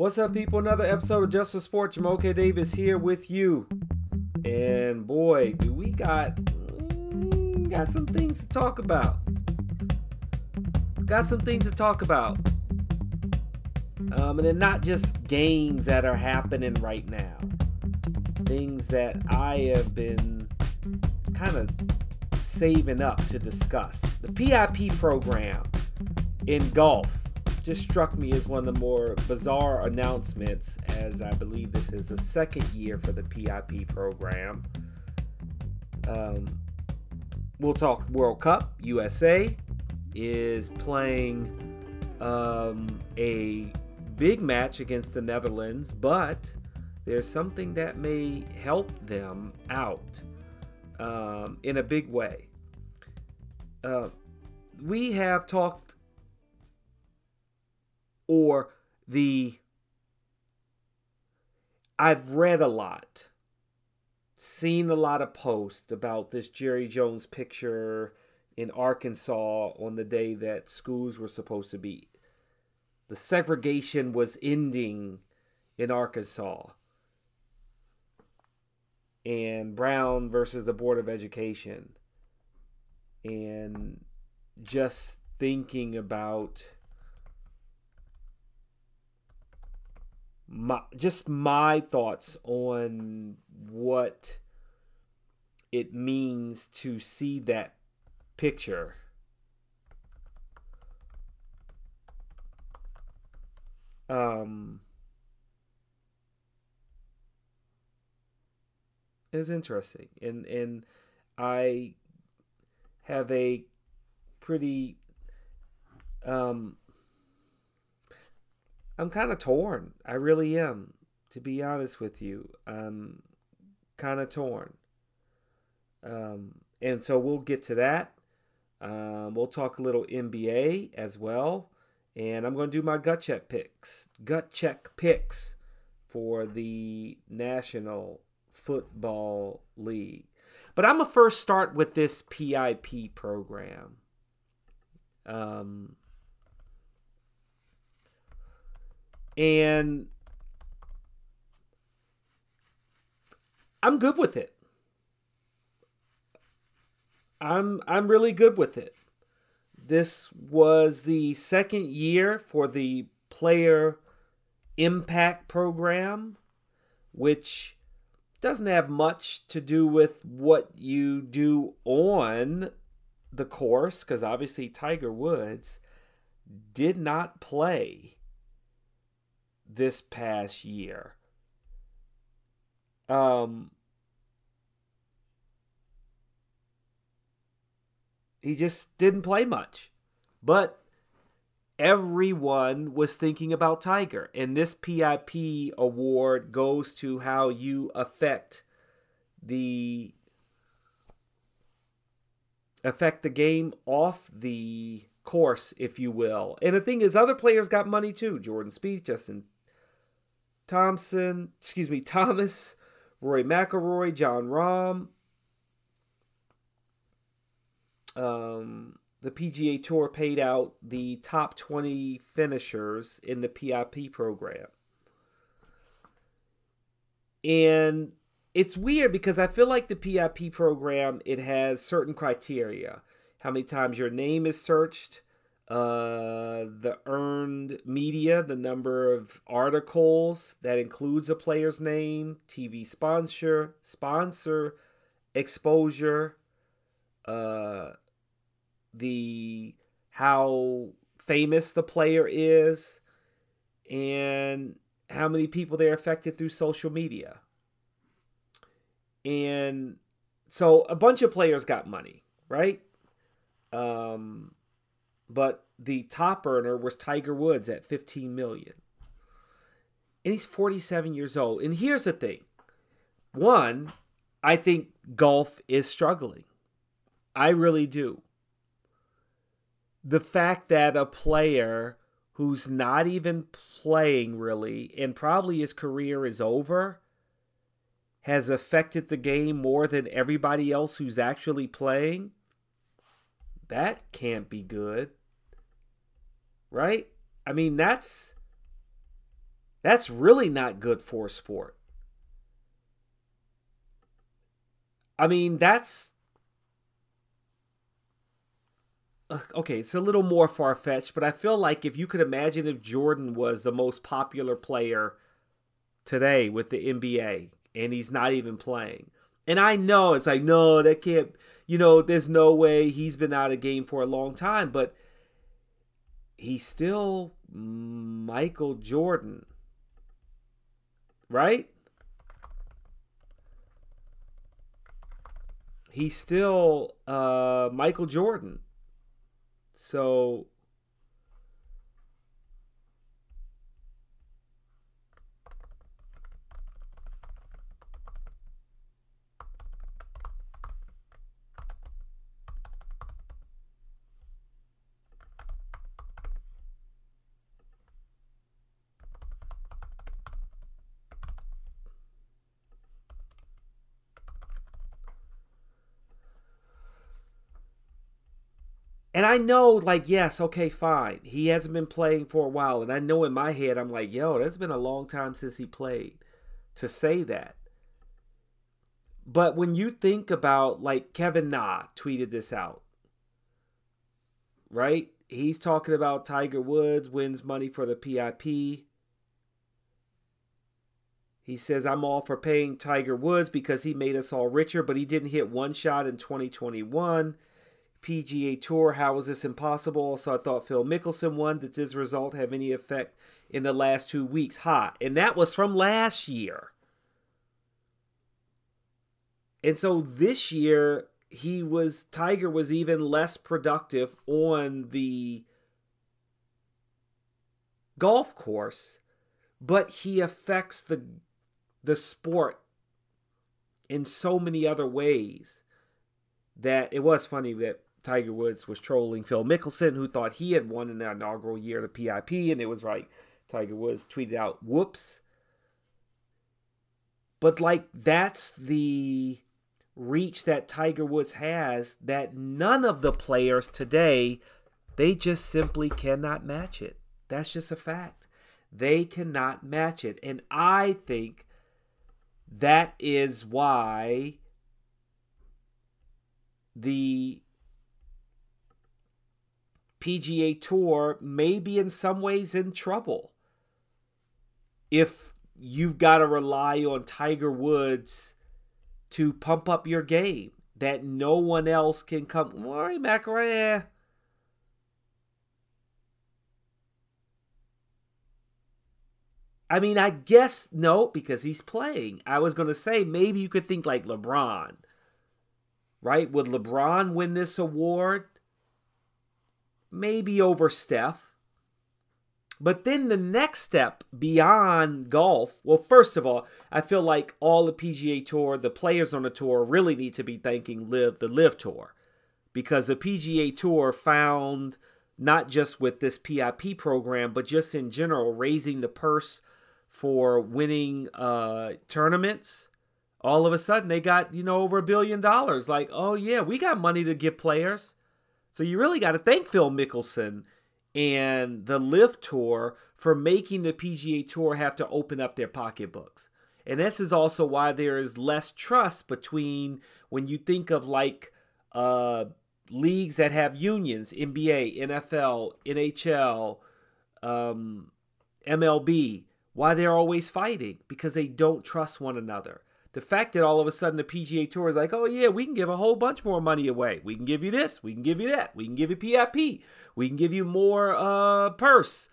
What's up, people? Another episode of Just for Sports. Jamal K. Davis here with you. And boy, do we got mm, got some things to talk about. Got some things to talk about. Um, and they're not just games that are happening right now. Things that I have been kind of saving up to discuss. The PIP program in golf just struck me as one of the more bizarre announcements, as I believe this is the second year for the PIP program. Um, we'll talk World Cup. USA is playing um, a big match against the Netherlands, but there's something that may help them out um, in a big way. Uh, we have talked or the I've read a lot, seen a lot of posts about this Jerry Jones picture in Arkansas on the day that schools were supposed to be. The segregation was ending in Arkansas. And Brown versus the Board of Education. And just thinking about my just my thoughts on what it means to see that picture. Um is interesting. And and I have a pretty um I'm kind of torn. I really am, to be honest with you. I'm kind of torn. Um, and so we'll get to that. Um, we'll talk a little NBA as well. And I'm going to do my gut check picks. Gut check picks for the National Football League. But I'm going to first start with this PIP program. Um, and I'm good with it. I'm I'm really good with it. This was the second year for the player impact program, which doesn't have much to do with what you do on the course, because obviously Tiger Woods did not play this past year. Um, he just didn't play much. But everyone was thinking about Tiger. And this PIP award goes to how you affect the affect the game off the course, if you will. And the thing is, other players got money too. Jordan Spieth, Justin Thompson, excuse me, Thomas, Rory McIlroy, Jon Rahm. Um, the PGA Tour paid out the top 20 finishers in the PIP program. And it's weird because I feel like the PIP program it has certain criteria. How many times your name is searched, uh, the earned media, the number of articles that includes a player's name, TV sponsor, sponsor, exposure, uh, the how famous the player is, and how many people they're affected through social media. And so a bunch of players got money, right? Um, but the top earner was Tiger Woods at 15 million. And he's 47 years old. And here's the thing. One, I think golf is struggling. I really do. The fact that a player who's not even playing really and probably his career is over has affected the game more than everybody else who's actually playing, that can't be good right? I mean, that's That's really not good for sport. I mean, that's okay, it's a little more far fetched, but I feel like if you could imagine if Jordan was the most popular player today with the NBA and he's not even playing. And I know it's like, no, that can't, you know, there's no way he's been out of game for a long time, but he's still Michael Jordan. Right? He's still uh, Michael Jordan. So And I know, like, yes, okay, fine. He hasn't been playing for a while. And I know in my head, I'm like, yo, that's been a long time since he played to say that. But when you think about, like, Kevin Na tweeted this out, right? He's talking about Tiger Woods wins money for the PIP. He says, I'm all for paying Tiger Woods because he made us all richer, but he didn't hit one shot in 2021. PGA Tour. How was this impossible? Also, I thought Phil Mickelson won. Did this result have any effect in the last two weeks? Ha. And that was from last year. And so this year, he was, Tiger was even less productive on the golf course, but he affects the the sport in so many other ways that it was funny that Tiger Woods was trolling Phil Mickelson, who thought he had won in the inaugural year of the PIP, and it was like Tiger Woods tweeted out, "Whoops." But like that's the reach that Tiger Woods has that none of the players today they just simply cannot match it. That's just a fact. They cannot match it. And I think that is why the PGA Tour may be in some ways in trouble if you've got to rely on Tiger Woods to pump up your game that no one else can come. Rory McIlroy, I mean, I guess no, because he's playing. I was going to say maybe you could think like LeBron, right? Would LeBron win this award? Maybe over Steph. But then the next step beyond golf, well, first of all, I feel like all the PGA Tour, the players on the tour, really need to be thanking LIV the LIV Tour, because the PGA Tour found not just with this PIP program, but just in general, raising the purse for winning uh, tournaments. All of a sudden, they got you know over a billion dollars. Like, oh yeah, we got money to give players. So you really got to thank Phil Mickelson and the LIV Tour for making the PGA Tour have to open up their pocketbooks. And this is also why there is less trust between when you think of like uh, leagues that have unions, NBA, NFL, NHL, um, MLB, why they're always fighting because they don't trust one another the fact that all of a sudden the PGA Tour is like, oh yeah, we can give a whole bunch more money away. We can give you this. We can give you that. We can give you PIP. We can give you more uh, purse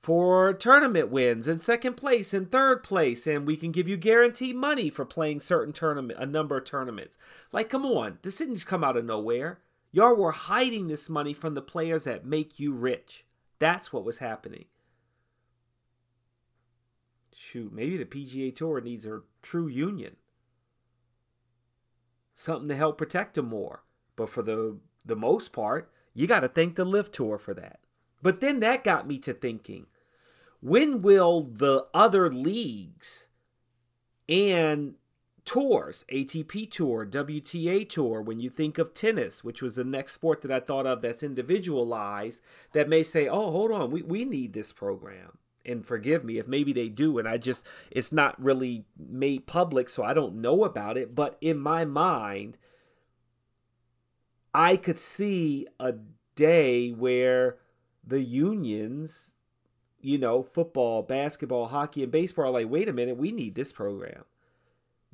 for tournament wins and second place and third place, and we can give you guaranteed money for playing certain tournament, a number of tournaments. Like, come on, this didn't just come out of nowhere. Y'all were hiding this money from the players that make you rich. That's what was happening shoot, maybe the PGA Tour needs a true union. Something to help protect them more. But for the the most part, you got to thank the LIV Tour for that. But then that got me to thinking, when will the other leagues and tours, ATP Tour, WTA Tour, when you think of tennis, which was the next sport that I thought of that's individualized, that may say, oh, hold on, we, we need this program and forgive me if maybe they do and I just it's not really made public so I don't know about it but in my mind I could see a day where the unions you know football basketball hockey and baseball are like wait a minute we need this program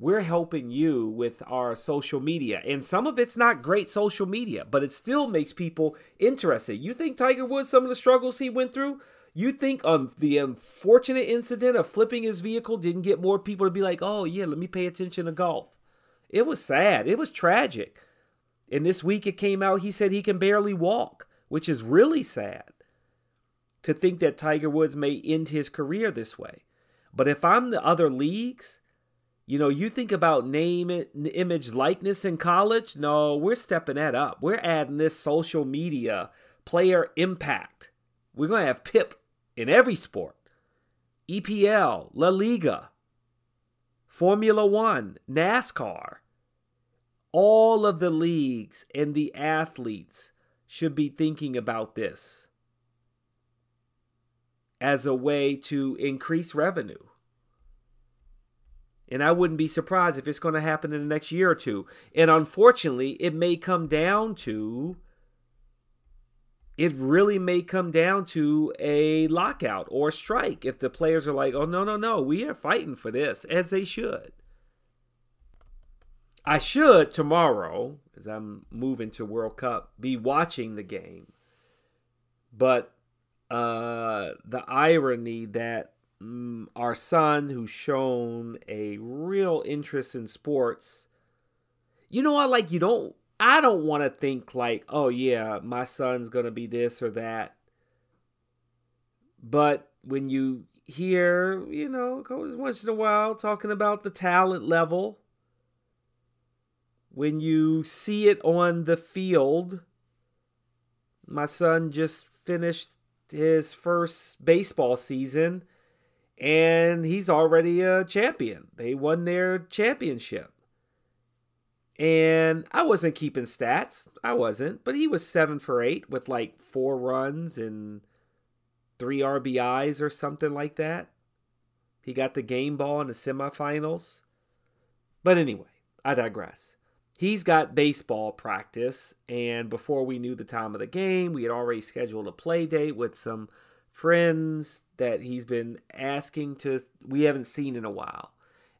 we're helping you with our social media. And some of it's not great social media, but it still makes people interested. You think Tiger Woods, some of the struggles he went through, you think um, the unfortunate incident of flipping his vehicle didn't get more people to be like, oh, yeah, let me pay attention to golf? It was sad. It was tragic. And this week it came out, he said he can barely walk, which is really sad to think that Tiger Woods may end his career this way. But if I'm the other leagues, you know, you think about name, image, likeness in college. No, we're stepping that up. We're adding this social media player impact. We're going to have PIP in every sport EPL, La Liga, Formula One, NASCAR. All of the leagues and the athletes should be thinking about this as a way to increase revenue. And I wouldn't be surprised if it's going to happen in the next year or two. And unfortunately, it may come down to it really may come down to a lockout or a strike if the players are like, oh, no, no, no, we are fighting for this, as they should. I should tomorrow, as I'm moving to World Cup, be watching the game. But uh, the irony that mm, our son, who's shown a real interest in sports, you know what? Like, you don't, I don't want to think like, oh, yeah, my son's going to be this or that. But when you hear, you know, once in a while talking about the talent level, when you see it on the field, my son just finished his first baseball season and he's already a champion. They won their championship. And I wasn't keeping stats. I wasn't, but he was 7 for 8 with like 4 runs and 3 RBIs or something like that. He got the game ball in the semifinals. But anyway, I digress. He's got baseball practice, and before we knew the time of the game, we had already scheduled a play date with some friends that he's been asking to we haven't seen in a while.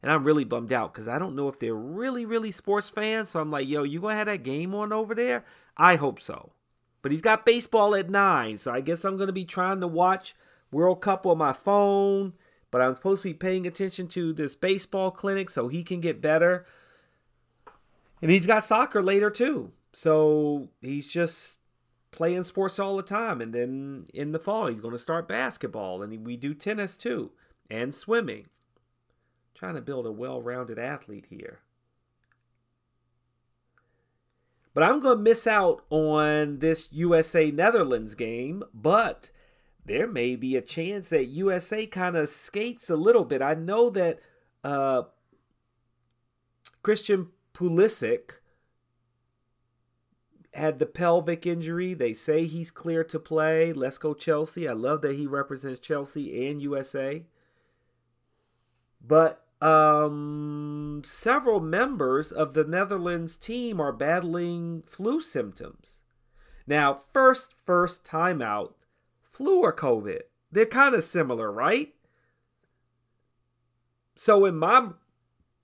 And I'm really bummed out because I don't know if they're really, really sports fans. So I'm like, yo, you gonna have that game on over there? I hope so. But he's got baseball at nine, so I guess I'm gonna be trying to watch World Cup on my phone. But I'm supposed to be paying attention to this baseball clinic so he can get better. And he's got soccer later too. So he's just playing sports all the time. And then in the fall, he's going to start basketball. And we do tennis too, and swimming. Trying to build a well rounded athlete here. But I'm going to miss out on this USA Netherlands game. But there may be a chance that USA kind of skates a little bit. I know that uh, Christian Pulisic had the pelvic injury. They say he's clear to play. Let's go Chelsea. I love that he represents Chelsea and USA. But um, several members of the Netherlands team are battling flu symptoms. Now, first, first time out, flu or COVID? They're kind of similar, right? So in my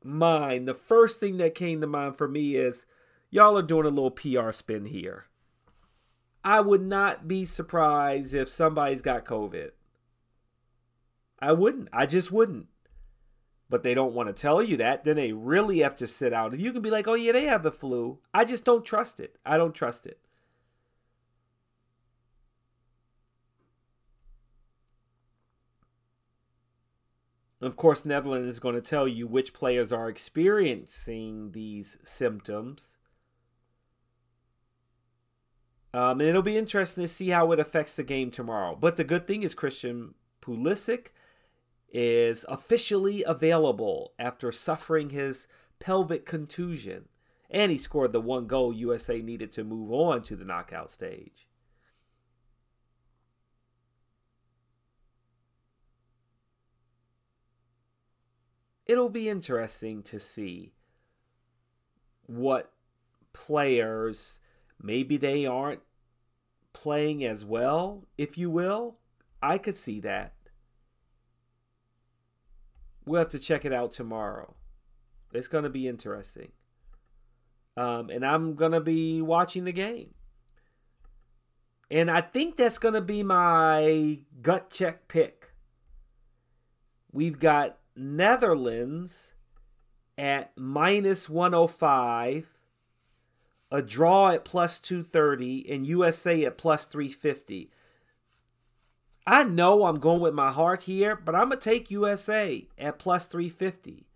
mind, the first thing that came to mind for me is y'all are doing a little PR spin here. I would not be surprised if somebody's got COVID. I wouldn't. I just wouldn't. But they don't want to tell you that. Then they really have to sit out. And you can be like, oh, yeah, they have the flu. I just don't trust it. I don't trust it. Of course, Netherlands is going to tell you which players are experiencing these symptoms. Um, and it'll be interesting to see how it affects the game tomorrow. But the good thing is Christian Pulisic is officially available after suffering his pelvic contusion. And he scored the one goal USA needed to move on to the knockout stage. it'll be interesting to see what players maybe they aren't playing as well, if you will. I could see that. We'll have to check it out tomorrow. It's going to be interesting. Um, and I'm going to be watching the game. And I think that's going to be my gut check pick. We've got Netherlands at minus 105, a draw at plus 230, and USA at plus 350. I know I'm going with my heart here, but I'm going to take USA at plus 350.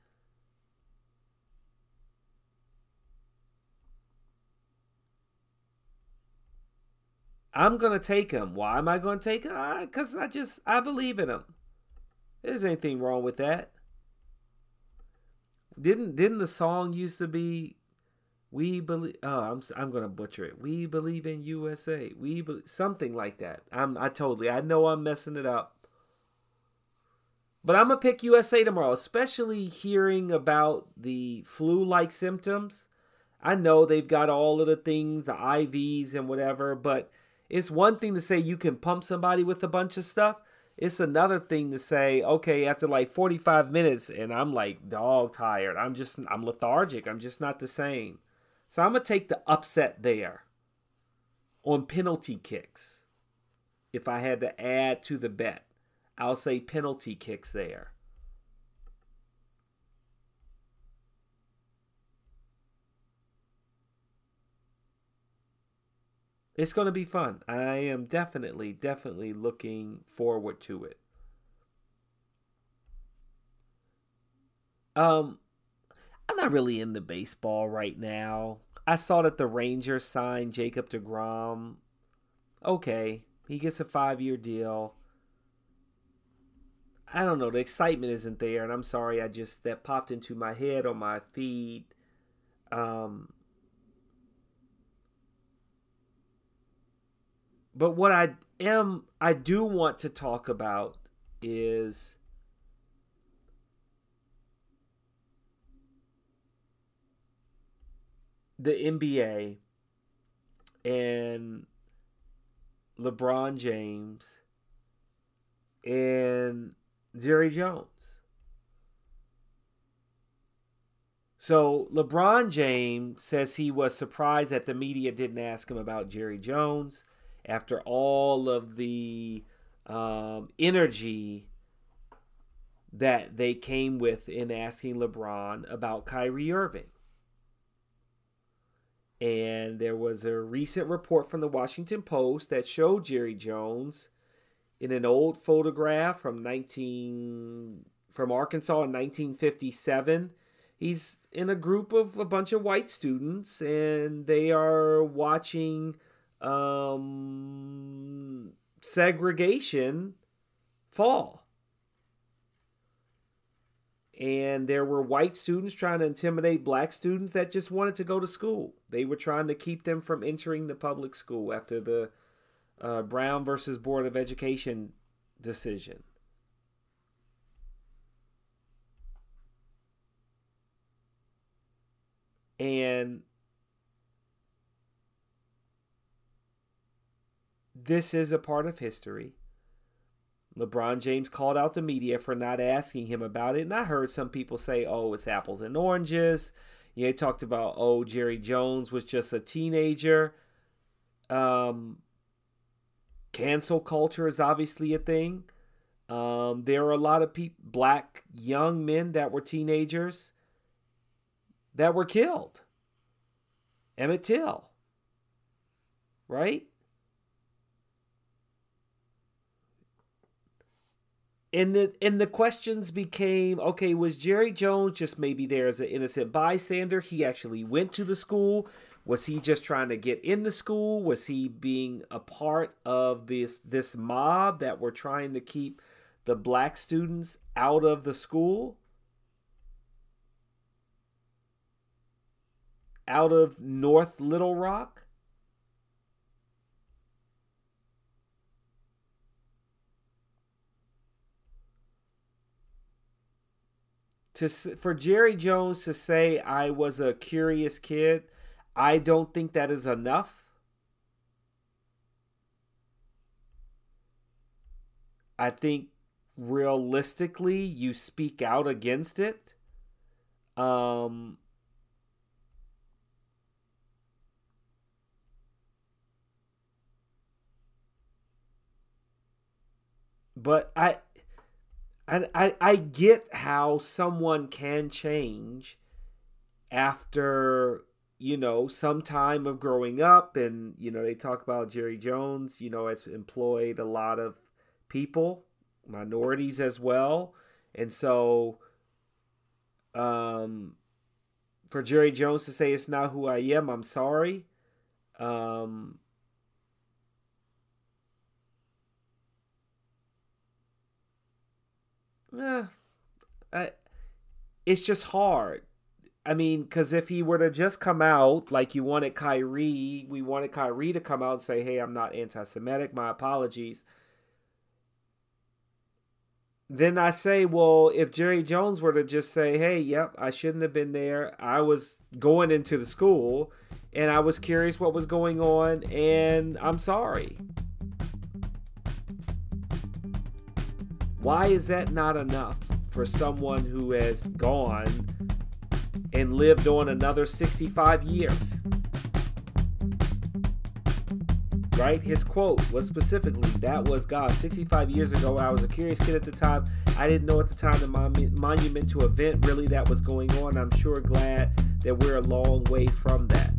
I'm going to take him. Why am I going to take him? Because I just, I believe in him. There's anything wrong with that. Didn't didn't the song used to be we believe oh I'm I'm to butcher it. We believe in USA. We be, something like that. I'm I totally I know I'm messing it up. But I'm to pick USA tomorrow, especially hearing about the flu-like symptoms. I know they've got all of the things, the IVs and whatever, but it's one thing to say you can pump somebody with a bunch of stuff. It's another thing to say, okay, after like 45 minutes and I'm like dog tired. I'm just I'm lethargic. I'm just not the same. So I'm going to take the upset there on penalty kicks. If I had to add to the bet, I'll say penalty kicks there. It's going to be fun. I am definitely, definitely looking forward to it. Um, I'm not really into baseball right now. I saw that the Rangers signed Jacob DeGrom. Okay, he gets a five year deal. I don't know, the excitement isn't there, and I'm sorry, I just that popped into my head on my feed. Um, but what I am I do want to talk about is the NBA and LeBron James and Jerry Jones. So LeBron James says he was surprised that the media didn't ask him about Jerry Jones after all of the um, energy that they came with in asking LeBron about Kyrie Irving. And there was a recent report from the Washington Post that showed Jerry Jones in an old photograph from 19 from Arkansas in 1957. He's in a group of a bunch of white students and they are watching um, segregation fall. And there were white students trying to intimidate black students that just wanted to go to school. They were trying to keep them from entering the public school after the uh, Brown versus Board of Education decision. And this is a part of history. LeBron James called out the media for not asking him about it. And I heard some people say, oh, it's apples and oranges. Yeah, talked about, oh, Jerry Jones was just a teenager. Um, cancel culture is obviously a thing. Um, there are a lot of people, black young men that were teenagers that were killed. Emmett Till, right? And the and the questions became okay was jerry jones just maybe there as an innocent bystander? He actually went to the school. Was he just trying to get in the school? Was he being a part of this this mob that were trying to keep the black students out of the school? Out of north little rock to for Jerry Jones to say I was a curious kid, I don't think that is enough. I think realistically you speak out against it. Um but I and I, I get how someone can change after you know some time of growing up and you know they talk about jerry jones you know has employed a lot of people minorities as well. And so um for jerry jones to say it's not who i am i'm sorry um Eh. I, it's just hard. I mean, because if he were to just come out like you wanted Kyrie, we wanted Kyrie to come out and say, hey, I'm not anti Semitic, my apologies. Then I say, well, if Jerry Jones were to just say, hey, yep, I shouldn't have been there. I was going into the school and I was curious what was going on and I'm sorry. Why is that not enough for someone who has gone and lived on another 65 years? Right? His quote was specifically that was God. 65 years ago, I was a curious kid at the time. I didn't know at the time the monumental event really that was going on. I'm sure glad that we're a long way from that.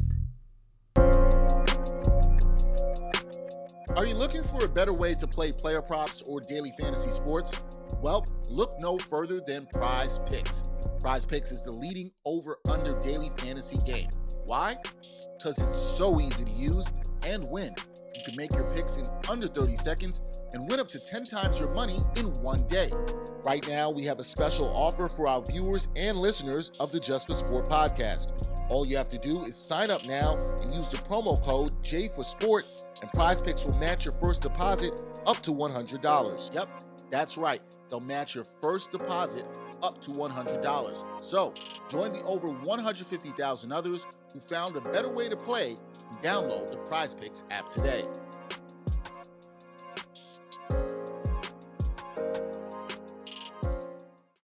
Are you looking for a better way to play player props or daily fantasy sports? Well, look no further than Prize Picks. Prize Picks is the leading over under daily fantasy game. Why? Because it's so easy to use and win. You can make your picks in under 30 seconds and win up to 10 times your money in one day. Right now, we have a special offer for our viewers and listeners of the Just for Sport podcast. All you have to do is sign up now and use the promo code J for Sport and Prize Picks will match your first deposit up to $100. Yep, that's right. They'll match your first deposit up to $100. So, join the over 150,000 others who found a better way to play and download the Prize Picks app today.